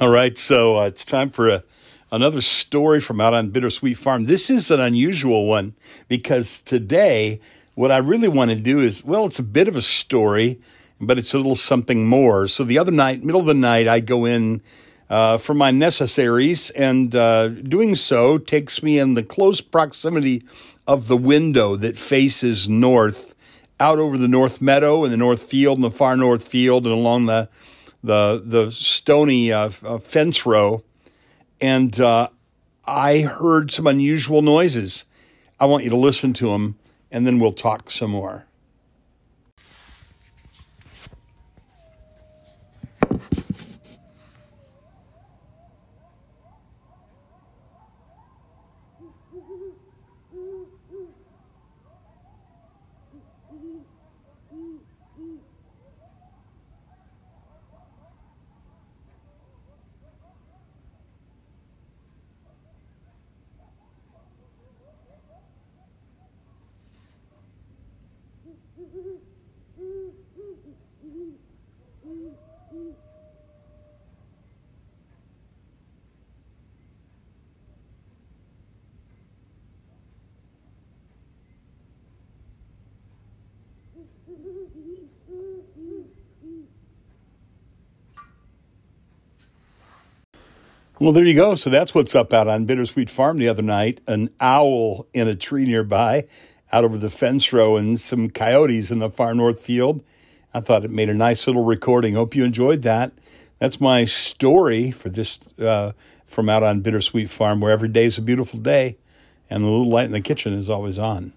All right, so uh, it's time for a, another story from out on Bittersweet Farm. This is an unusual one because today, what I really want to do is well, it's a bit of a story, but it's a little something more. So the other night, middle of the night, I go in uh, for my necessaries, and uh, doing so takes me in the close proximity of the window that faces north, out over the north meadow and the north field and the far north field, and along the the the stony uh, uh, fence row, and uh, I heard some unusual noises. I want you to listen to them, and then we'll talk some more. Well, there you go. So that's what's up out on Bittersweet Farm the other night. An owl in a tree nearby, out over the fence row, and some coyotes in the far north field. I thought it made a nice little recording. Hope you enjoyed that. That's my story for this uh, from out on Bittersweet Farm, where every day is a beautiful day, and the little light in the kitchen is always on.